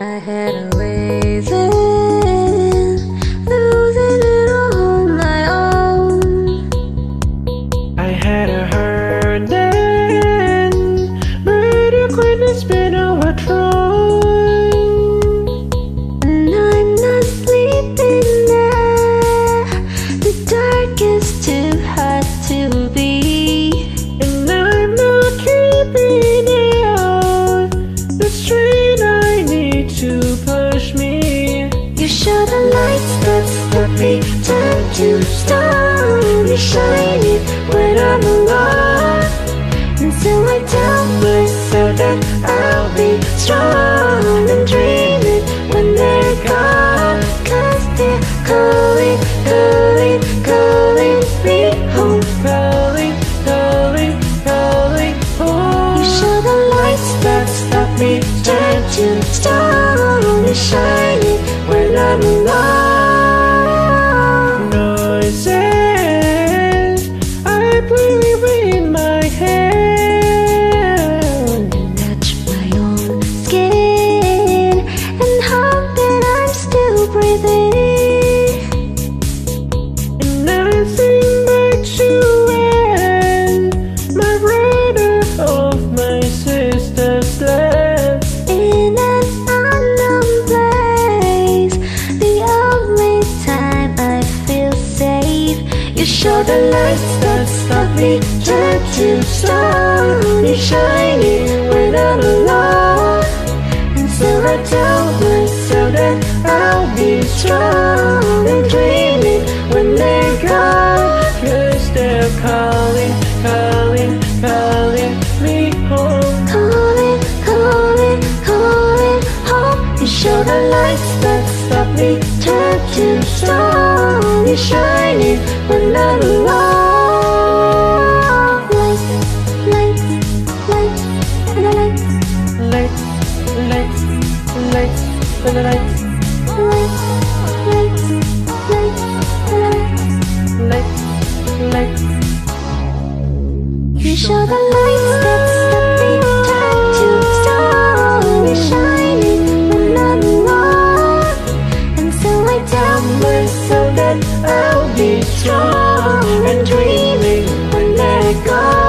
I had a way. Show the lights that stop me, turn to stone. You shine it when I'm alone. Until I tell myself that I'll be strong the lights that stop me, turn to stone. You shine when I'm alone. And so I tell myself that I'll be strong and dream it when they're gone. Cause they're calling, calling, calling me home. Calling, calling, calling home. You show the lights that stop me, turn to stone. Shine it when I'm alone. And the lights, Lights, lights, lights, and the lights, lights, lights, lights, and the lights. You show the lights show and dreaming when they go.